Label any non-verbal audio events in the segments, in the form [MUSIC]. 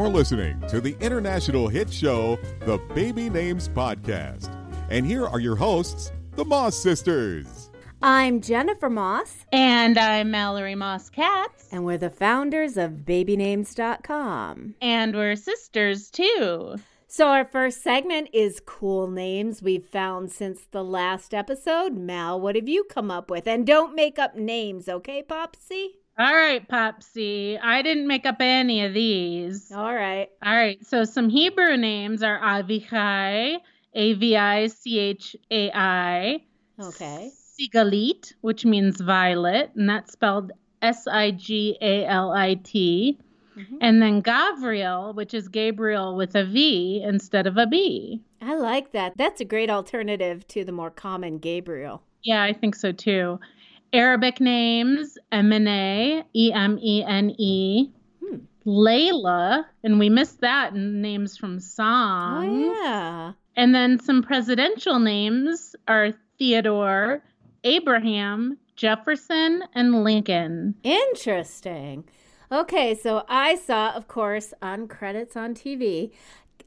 You're listening to the international hit show, The Baby Names Podcast. And here are your hosts, the Moss Sisters. I'm Jennifer Moss. And I'm Mallory Moss Katz. And we're the founders of babynames.com. And we're sisters too. So, our first segment is cool names we've found since the last episode. Mal, what have you come up with? And don't make up names, okay, Popsy? All right, Popsy. I didn't make up any of these. All right. All right. So, some Hebrew names are Avichai, A V I C H A I. Okay. Sigalit, which means violet, and that's spelled S I G A L I T. Mm-hmm. And then Gavriel, which is Gabriel with a V instead of a B. I like that. That's a great alternative to the more common Gabriel. Yeah, I think so too. Arabic names, Emene, E M E N E. Hmm. Layla, and we missed that in names from songs. Oh, yeah. And then some presidential names are Theodore, Abraham, Jefferson, and Lincoln. Interesting. Okay, so I saw, of course, on credits on TV,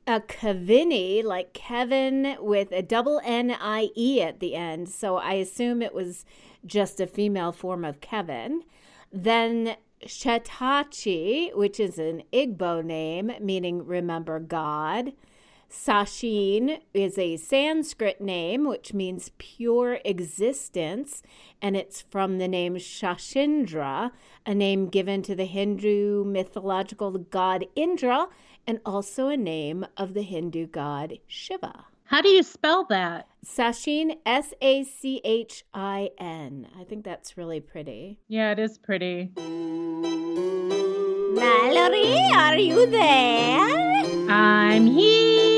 a Kevinnie, like Kevin with a double N I E at the end. So I assume it was just a female form of Kevin. Then Chetachi, which is an Igbo name meaning remember God. Sachin is a Sanskrit name which means pure existence, and it's from the name Shashindra, a name given to the Hindu mythological god Indra, and also a name of the Hindu god Shiva. How do you spell that? Sachin, S A C H I N. I think that's really pretty. Yeah, it is pretty. Mallory, are you there? I'm here.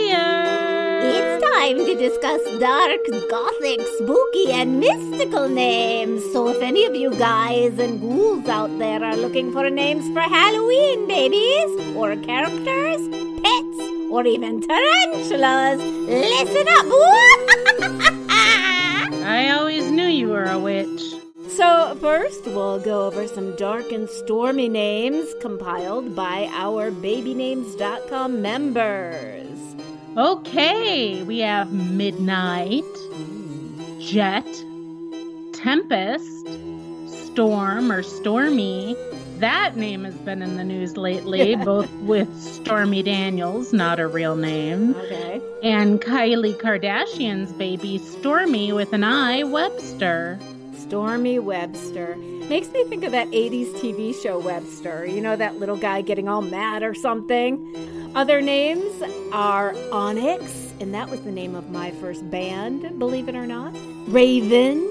Time to discuss dark, gothic, spooky, and mystical names. So, if any of you guys and ghouls out there are looking for names for Halloween babies, or characters, pets, or even tarantulas, listen up. [LAUGHS] I always knew you were a witch. So, first, we'll go over some dark and stormy names compiled by our babynames.com members. Okay, we have Midnight, Jet, Tempest, Storm or Stormy. That name has been in the news lately, [LAUGHS] both with Stormy Daniels, not a real name, okay. and Kylie Kardashian's baby Stormi with an I, Webster. Stormi Webster. Makes me think of that 80s TV show Webster. You know, that little guy getting all mad or something. Other names are Onyx, and that was the name of my first band, believe it or not. Raven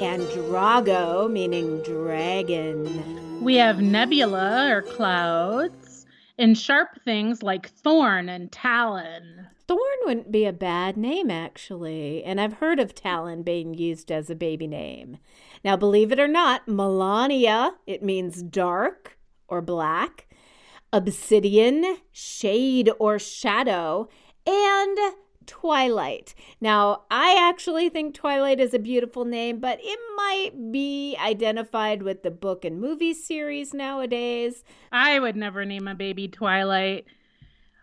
and Drago, meaning dragon. We have nebula or clouds, and sharp things like thorn and talon. Thorn wouldn't be a bad name, actually, and I've heard of Talon being used as a baby name. Now, believe it or not, Melania, it means dark or black, obsidian, shade or shadow, and Twilight. Now, I actually think Twilight is a beautiful name, but it might be identified with the book and movie series nowadays. I would never name a baby Twilight.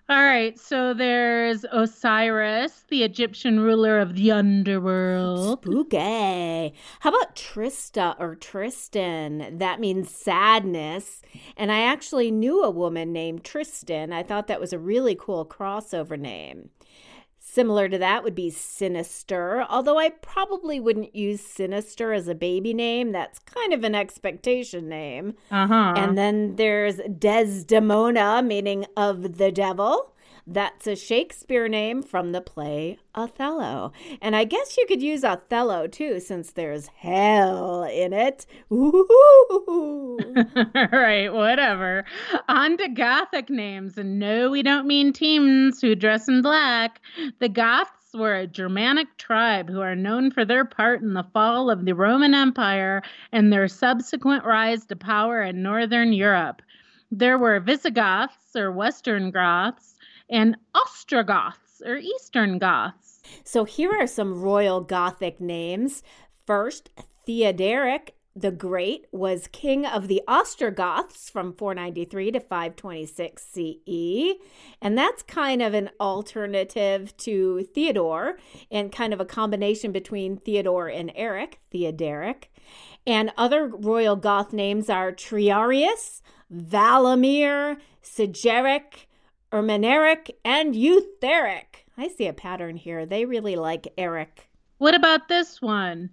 All right, so there's Osiris, the Egyptian ruler of the underworld. Spooky. How about Trista or Tristan? That means sadness. And I actually knew a woman named Tristan. I thought that was a really cool crossover name. Similar to that would be Sinister, although I probably wouldn't use Sinister as a baby name. That's kind of an expectation name. Uh-huh. And then there's Desdemona, meaning of the devil. That's a Shakespeare name from the play Othello. And I guess you could use Othello too, since there's hell in it. Ooh. [LAUGHS] right, whatever. On to Gothic names. And no, we don't mean teens who dress in black. The Goths were a Germanic tribe who are known for their part in the fall of the Roman Empire and their subsequent rise to power in Northern Europe. There were Visigoths or Western Goths and Ostrogoths or Eastern Goths. So here are some royal Gothic names. First, Theoderic, the Great was king of the Ostrogoths from 493 to 526 CE. And that's kind of an alternative to Theodore and kind of a combination between Theodore and Eric, Theoderic. And other royal Goth names are Triarius, Valamir, Sigeric, Ermaneric, and Eutheric. I see a pattern here. They really like Eric. What about this one?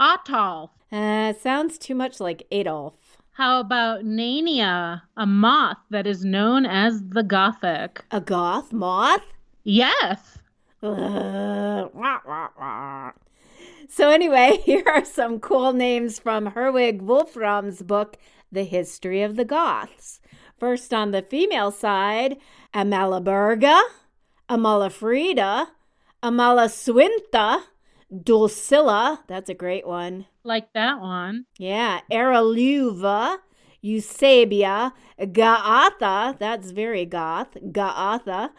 Otolf. Uh, sounds too much like Adolf. How about Nania, a moth that is known as the Gothic? A goth moth? Yes. Uh, wah, wah, wah. So, anyway, [LAUGHS] here are some cool names from Herwig Wolfram's book, The History of the Goths. First, on the female side, Amalaberga, Amalafrida, Amalaswinta, Dulcilla, that's a great one. Like that one. Yeah, Araluva, Eusebia, Gaatha, that's very goth, Gaatha,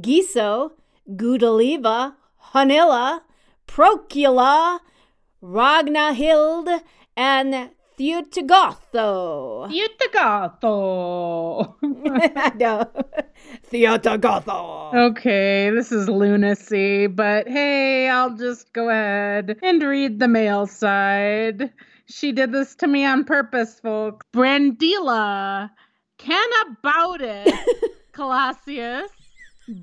Giso, Gudaliva, Hanilla, Procula, Ragnahild, and Theutagotho. [LAUGHS] I know. Theutagotho. Okay, this is lunacy, but hey, I'll just go ahead and read the male side. She did this to me on purpose, folks. Brandila, Canabautis, [LAUGHS] Colossius,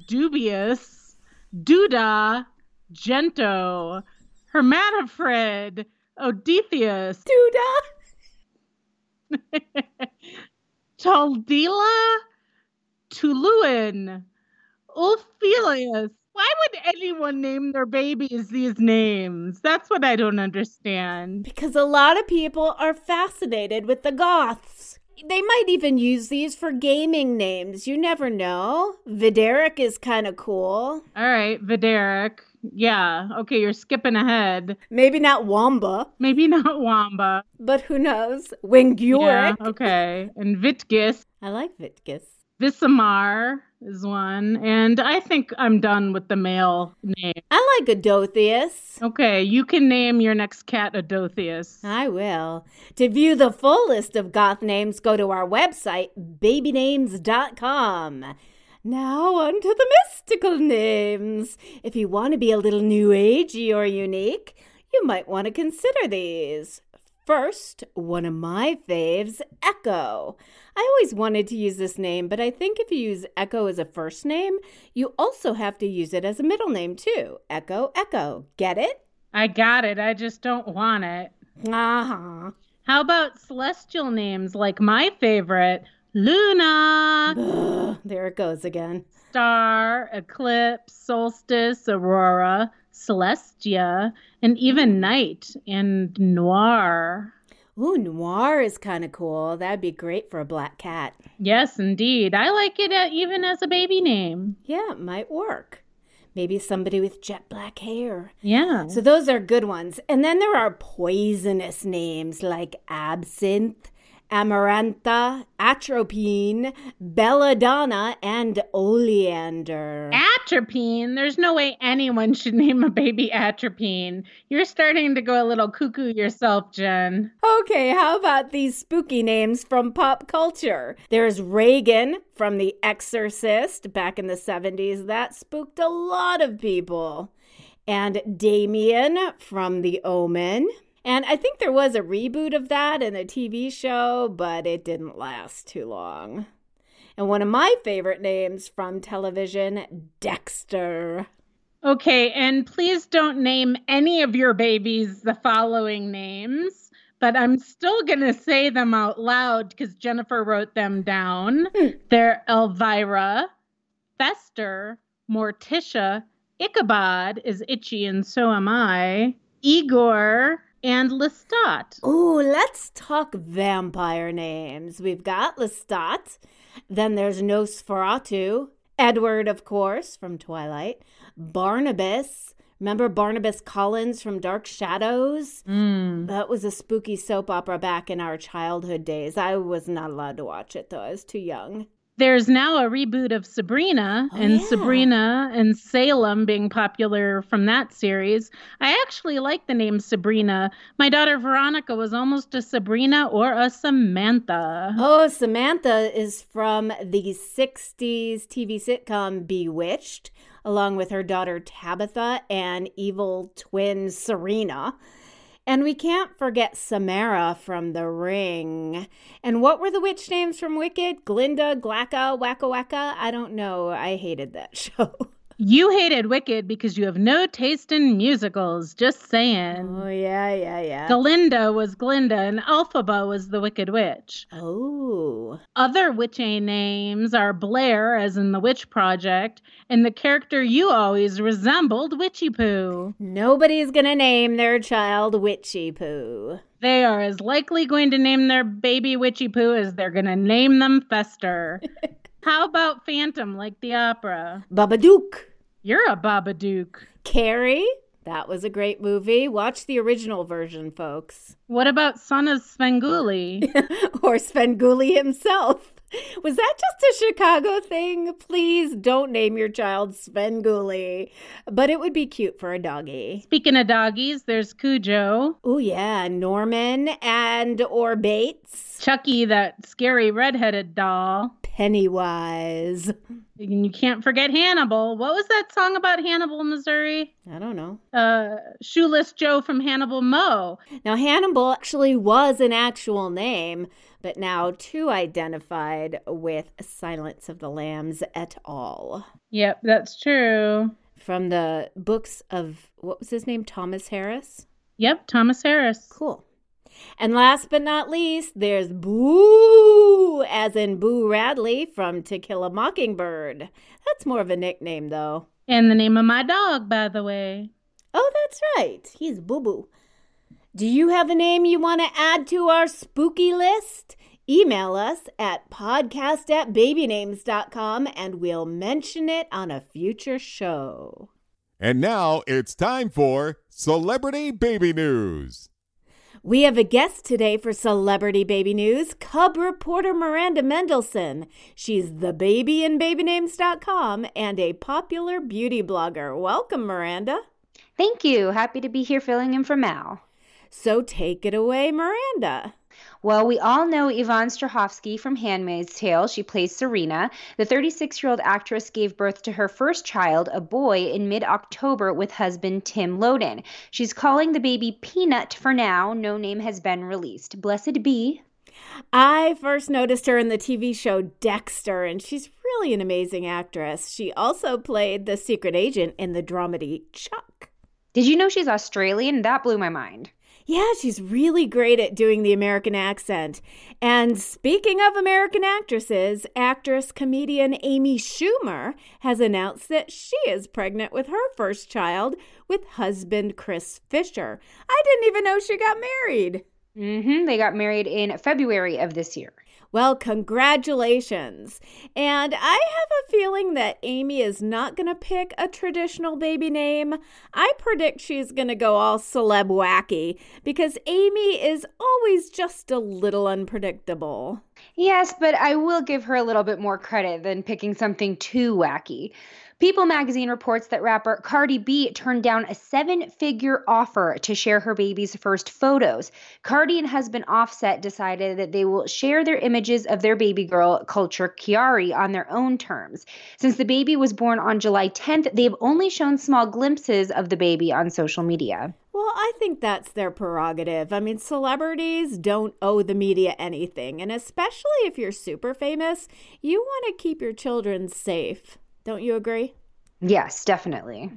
Dubious, Duda, Gento, Hermanifred, Odysseus, Duda. [LAUGHS] Taldila, Tuluan, Ulfilius. Why would anyone name their babies these names? That's what I don't understand. Because a lot of people are fascinated with the Goths. They might even use these for gaming names. You never know. Videric is kind of cool. All right, Videric. Yeah, okay, you're skipping ahead. Maybe not Wamba, Maybe not Wamba. but who knows? Winguric. Yeah, okay. And Vitgis. I like Vitgus. Visamar is one. And I think I'm done with the male name. I like Adothius. Okay, you can name your next cat Adothius. I will. To view the full list of goth names, go to our website, babynames.com. Now, on to the mystical names. If you want to be a little new agey or unique, you might want to consider these. First, one of my faves, Echo. I always wanted to use this name, but I think if you use Echo as a first name, you also have to use it as a middle name too. Echo, Echo. Get it? I got it. I just don't want it. Uh huh. How about celestial names like my favorite, Luna, Ugh, [SIGHS] there it goes again. Star, Eclipse, Solstice, Aurora, Celestia, and even Night and Noir. Ooh, noir is kind of cool. That'd be great for a black cat. Yes, indeed. I like it uh, even as a baby name. Yeah, it might work. Maybe somebody with jet black hair. Yeah. So those are good ones. And then there are poisonous names like absinthe, amarantha, atropine, belladonna, and oleander. Atropine. There's no way anyone should name a baby Atropine. You're starting to go a little cuckoo yourself, Jen. Okay, how about these spooky names from pop culture? There's Reagan from The Exorcist back in the 70s. That spooked a lot of people. And Damien from The Omen. And I think there was a reboot of that in a TV show, but it didn't last too long. And one of my favorite names from television, Dexter. Okay, and please don't name any of your babies the following names, but I'm still going to say them out loud because Jennifer wrote them down. Hmm. They're Elvira, Fester, Morticia, Ichabod is itchy, and so am I, Igor, and Lestat. Ooh, let's talk vampire names. We've got Lestat, then there's Nosferatu, Edward, of course, from Twilight, Barnabas. Remember Barnabas Collins from Dark Shadows? Mm. That was a spooky soap opera back in our childhood days. I was not allowed to watch it though, I was too young. There's now a reboot of Sabrina, Oh, and yeah. Sabrina and Salem being popular from that series. I actually like the name Sabrina. My daughter Veronica was almost a Sabrina or a Samantha. Oh, Samantha is from the 60s TV sitcom Bewitched, along with her daughter Tabitha and evil twin Serena. And we can't forget Samara from The Ring. And what were the witch names from Wicked? Glinda, Glacka, Wacka Wacka? I don't know. I hated that [LAUGHS] show. You hated Wicked because you have no taste in musicals. Just saying. Oh, yeah, yeah, yeah. Galinda was Glinda, and Elphaba was the Wicked Witch. Oh. Other witchy names are Blair, as in the Witch Project, and the character you always resembled, Witchy Poo. Nobody's going to name their child Witchy Poo. They are as likely going to name their baby Witchy Poo as they're going to name them Fester. [LAUGHS] How about Phantom, like the opera? Babadook. You're a Babadook. Carrie, that was a great movie. Watch the original version, folks. What about Son of Svengoolie? [LAUGHS] or Svengoolie himself. Was that just a Chicago thing? Please don't name your child Svengoolie. But it would be cute for a doggy. Speaking of doggies, there's Cujo, Oh yeah, Norman and or Bates, Chucky, that scary redheaded doll. Pennywise. And you can't forget Hannibal. What was that song about Hannibal, Missouri? I don't know. Uh, Shoeless Joe from Hannibal Mo. Now Hannibal actually was an actual name, but now too identified with Silence of the Lambs et al. Yep, that's true. From the books of what was his name? Thomas Harris. Yep, Thomas Harris. Cool. And last but not least, there's Boo, as in Boo Radley from To Kill a Mockingbird. That's more of a nickname, though. And the name of my dog, by the way. Oh, that's right. He's Boo Boo. Do you have a name you want to add to our spooky list? Email us at podcast at babynames.com and we'll mention it on a future show. And now it's time for Celebrity Baby News. We have a guest today for Celebrity Baby News, Cub reporter Miranda Mendelson. She's the baby in babynames.com and a popular beauty blogger. Welcome, Miranda. Thank you. Happy to be here filling in for Mal. So take it away, Miranda. Well, we all know Yvonne Strahovski from Handmaid's Tale. She plays Serena. The 36 year old actress gave birth to her first child, a boy, in mid October with husband Tim Loden. She's calling the baby Peanut for now. No name has been released. Blessed be. I first noticed her in the TV show Dexter, and she's really an amazing actress. She also played the secret agent in the dramedy Chuck. Did you know she's Australian? That blew my mind. Yeah, she's really great at doing the American accent. And speaking of American actresses, actress comedian Amy Schumer has announced that she is pregnant with her first child with husband Chris Fisher. I didn't even know she got married. Mm hmm They got married in February of this year. Well, congratulations. And I have a feeling that Amy is not going to pick a traditional baby name. I predict she's going to go all celeb wacky because Amy is always just a little unpredictable. Yes, but I will give her a little bit more credit than picking something too wacky. People magazine reports that rapper Cardi B turned down a seven figure offer to share her baby's first photos. Cardi and husband Offset decided that they will share their images of their baby girl, Culture Kiari, on their own terms. Since the baby was born on July 10th, they've only shown small glimpses of the baby on social media. Well, I think that's their prerogative. I mean, celebrities don't owe the media anything. And especially if you're super famous, you want to keep your children safe. Don't you agree? Yes, definitely.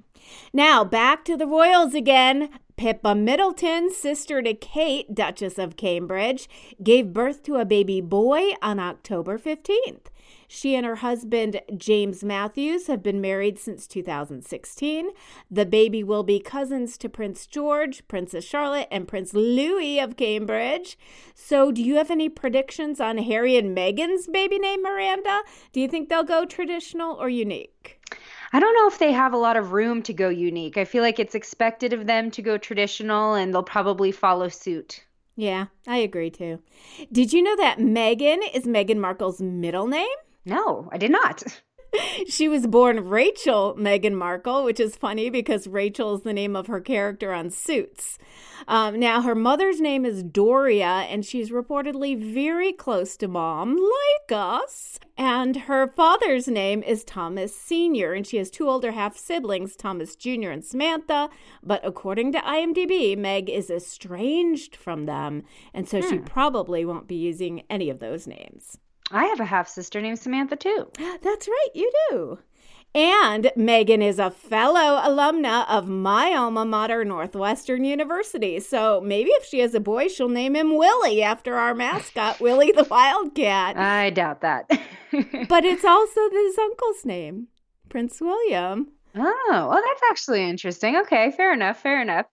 Now, back to the royals again. Pippa Middleton, sister to Kate, Duchess of Cambridge, gave birth to a baby boy on October 15th. She and her husband, James Matthews, have been married since 2016. The baby will be cousins to Prince George, Princess Charlotte, and Prince Louis of Cambridge. So, do you have any predictions on Harry and Meghan's baby name, Miranda? Do you think they'll go traditional or unique? I don't know if they have a lot of room to go unique. I feel like it's expected of them to go traditional and they'll probably follow suit. Yeah, I agree too. Did you know that Meghan is Meghan Markle's middle name? No, I did not. she was born Rachel Meghan Markle, which is funny because Rachel is the name of her character on Suits. Um, now, her mother's name is Doria, and she's reportedly very close to mom, like us. And her father's name is Thomas Sr., and she has two older half siblings, Thomas Jr. and Samantha. But according to IMDb, Meg is estranged from them, and so hmm. she probably won't be using any of those names. I have a half sister named Samantha too. [GASPS] That's right, you do. And Megan is a fellow alumna of my alma mater, Northwestern University. So maybe if she has a boy, she'll name him Willie after our mascot, Willie the Wildcat. [LAUGHS] I doubt that. [LAUGHS] but it's also his uncle's name, Prince William. Oh, well, that's actually interesting. Okay, fair enough, fair enough.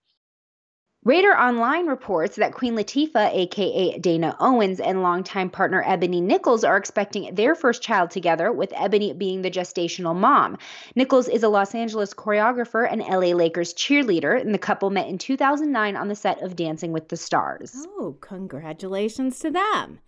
Radar Online reports that Queen Latifah, aka Dana Owens, and longtime partner Ebony Nichols are expecting their first child together, with Ebony being the gestational mom. Nichols is a Los Angeles choreographer and LA Lakers cheerleader, and the couple met in 2009 on the set of Dancing with the Stars. Oh, congratulations to them.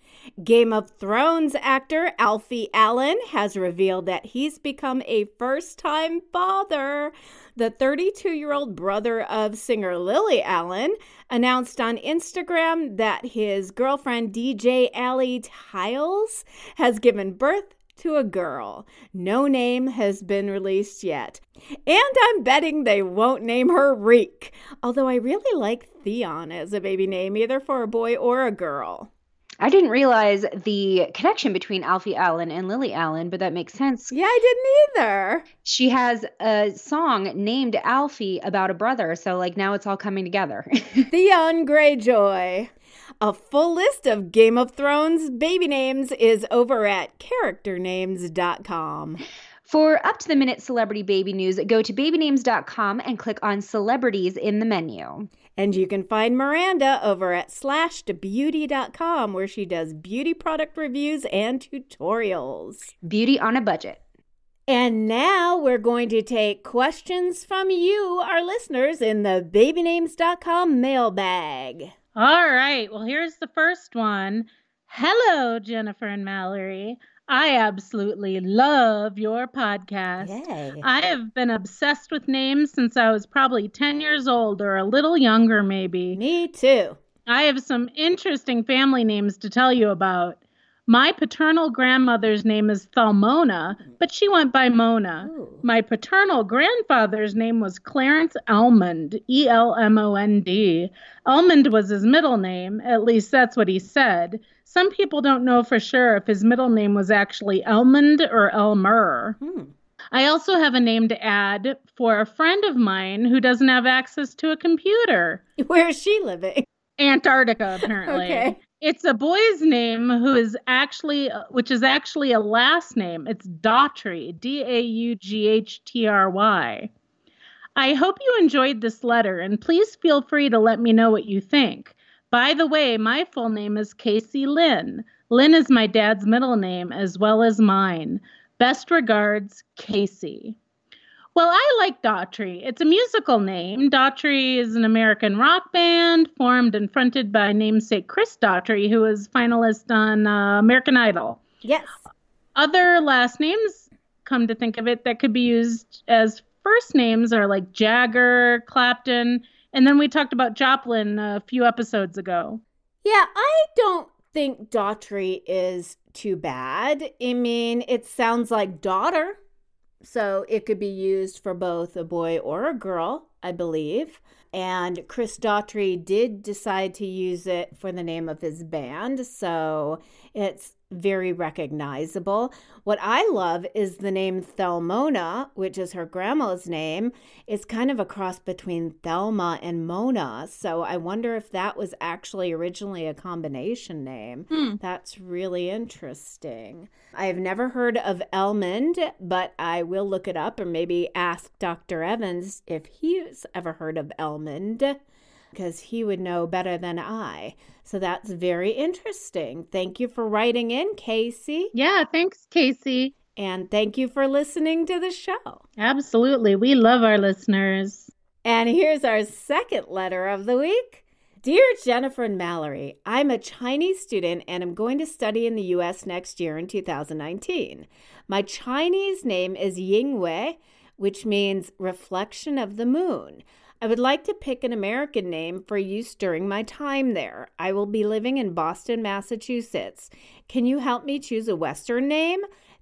Game of Thrones actor Alfie Allen has revealed that he's become a first time father. The 32 year old brother of singer Lily Allen announced on Instagram that his girlfriend DJ Allie Teilz has given birth to a girl. No name has been released yet. And I'm betting they won't name her Reek, although I really like Theon as a baby name, either for a boy or a girl. I didn't realize the connection between Alfie Allen and Lily Allen, but that makes sense. Yeah, I didn't either. She has a song named Alfie about a brother, so like now it's all coming together. [LAUGHS] Theon Greyjoy. A full list of Game of Thrones baby names is over at characternames.com. For up to the minute celebrity baby news, go to babynames.com and click on celebrities in the menu. And you can find Miranda over at slashedbeauty.com where she does beauty product reviews and tutorials. Beauty on a budget. And now we're going to take questions from you, our listeners, in the babynames.com mailbag. All right. Well, here's the first one. Hello, Jennifer and Mallory. I absolutely love your podcast. Yay. I have been obsessed with names since I was probably 10 years old or a little younger, maybe. Me too. I have some interesting family names to tell you about. My paternal grandmother's name is Thelmona, but she went by Mona. Ooh. My paternal grandfather's name was Clarence Elmond, E L M O N D. Elmond was his middle name, at least that's what he said. Some people don't know for sure if his middle name was actually Elmond or Elmer. Hmm. I also have a name to add for a friend of mine who doesn't have access to a computer. [LAUGHS] Where is she living? Antarctica, apparently. [LAUGHS] okay. It's a boy's name who is actually, which is actually a last name. It's Daughtry, D A U G H T R Y. I hope you enjoyed this letter, and please feel free to let me know what you think. By the way, my full name is Casey Lynn. Lynn is my dad's middle name as well as mine. Best regards, Casey. Well, I like Daughtry. It's a musical name. Daughtry is an American rock band formed and fronted by namesake Chris Daughtry, who was finalist on uh, American Idol. Yes. Other last names, come to think of it, that could be used as first names are like Jagger, Clapton, and then we talked about Joplin a few episodes ago. Yeah, I don't think Daughtry is too bad. I mean, it sounds like daughter. So it could be used for both a boy or a girl, I believe. And Chris Daughtry did decide to use it for the name of his band. So it's very recognizable. What I love is the name Thelmona, which is her grandma's name. It's kind of a cross between Thelma and Mona. So I wonder if that was actually originally a combination name. Hmm. That's really interesting. I have never heard of Elmond, but I will look it up or maybe ask Dr. Evans if he's ever heard of Elmond because he would know better than I. So that's very interesting. Thank you for writing in, Casey. Yeah, thanks, Casey. And thank you for listening to the show. Absolutely. We love our listeners. And here's our second letter of the week. Dear Jennifer and Mallory, I'm a Chinese student and I'm going to study in the US next year in 2019. My Chinese name is Yingwei, which means reflection of the moon. I would like to pick an American name for use during my time there. I will be living in Boston, Massachusetts. Can you help me choose a Western name?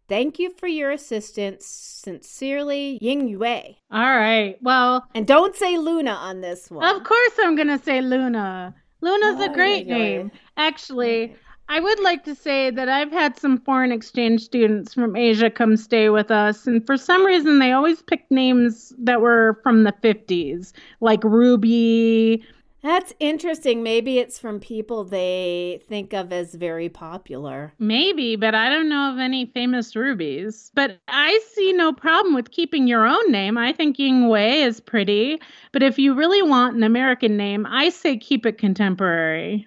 Thank you for your assistance. Sincerely, Ying Yue. All right. Well, And don't say Luna on this one. of course I'm going to say Luna. Luna's a Oh, great yeah, yeah. name. Actually, I would like to say that I've had some foreign exchange students from Asia come stay with us, and for some reason, they always picked names that were from the 50s, like Ruby. That's interesting. Maybe it's from people they think of as very popular. Maybe, but I don't know of any famous rubies. But I see no problem with keeping your own name. I think Ying Wei is pretty. But if you really want an American name, I say keep it contemporary.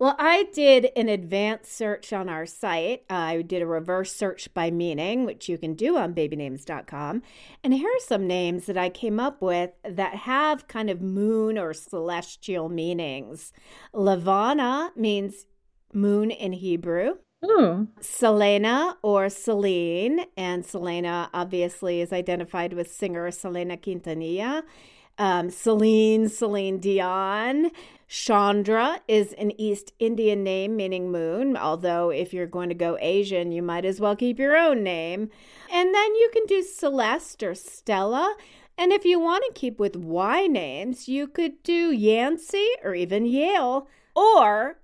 Well, I did an advanced search on our site. I did a reverse search by meaning, which you can do on babynames.com. And here are some names that I came up with that have kind of moon or celestial meanings. Lavana means moon in Hebrew. Ooh. Selena or Celine, and Selena obviously is identified with singer Selena Quintanilla. Um, Celine, Celine Dion. Chandra is an East Indian name meaning moon, although if you're going to go Asian, you might as well keep your own name. And then you can do Celeste or Stella. And if you want to keep with Y names, you could do Yancey or even Yale. Or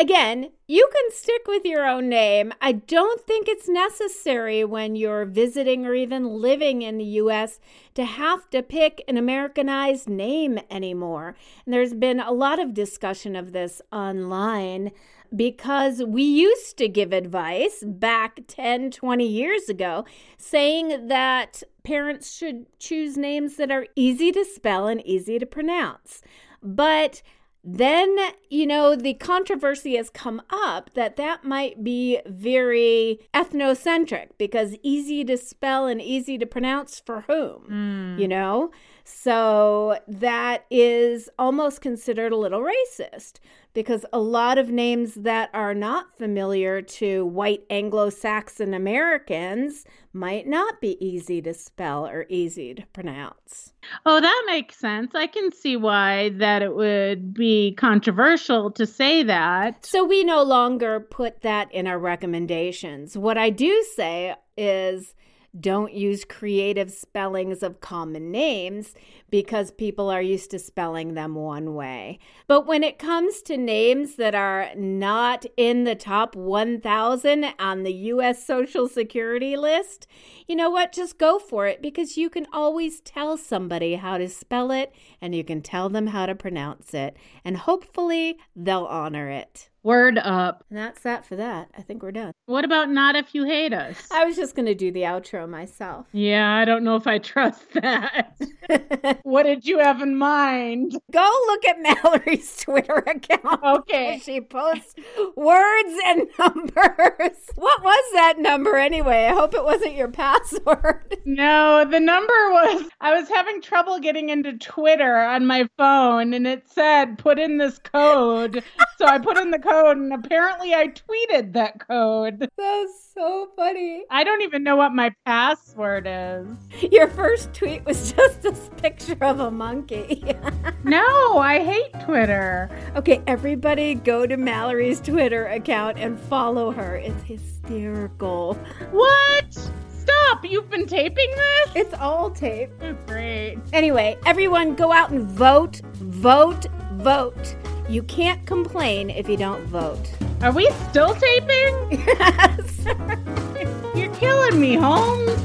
Again, you can stick with your own name. I don't think it's necessary when you're visiting or even living in the US to have to pick an Americanized name anymore. And there's been a lot of discussion of this online because we used to give advice back 10, 20 years ago saying that parents should choose names that are easy to spell and easy to pronounce. But then you know the controversy has come up that that might be very ethnocentric because easy to spell and easy to pronounce for whom hmm. you know so that is almost considered a little racist because a lot of names that are not familiar to white anglo-saxon americans might not be easy to spell or easy to pronounce Oh, that makes sense. I can see why that it would be controversial to say that. So we no longer put that in our recommendations. What I do say is don't use creative spellings of common names because people are used to spelling them one way. But when it comes to names that are not in the top 1,000 on the US Social Security list, you know what? Just go for it because you can always tell somebody how to spell it and you can tell them how to pronounce it. And hopefully they'll honor it. Word up. And that's that for that. I think we're done. What about not if you hate us? I was just going to do the outro myself. Yeah, I don't know if I trust [LAUGHS] that. [LAUGHS] what did you have in mind? Go look at [LAUGHS] Mallory's Twitter account. Okay. She posts words and numbers. What was that number anyway? I hope it wasn't your password. No, the number was I was having trouble getting into Twitter on my phone and it said put in this code. so I put in the code and apparently I tweeted that code. That's so funny. I don't even know what my password is. Your first tweet was just this picture of a monkey. [LAUGHS] No, I hate Twitter. okay, everybody go to Mallory's Twitter account and follow her. It's hysterical. What? Stop! You've been taping this? It's all tape. Great. Anyway, everyone go out and vote, vote, vote. You can't complain if you don't vote. Are we still taping? [LAUGHS] Yes. You're killing me, Holmes.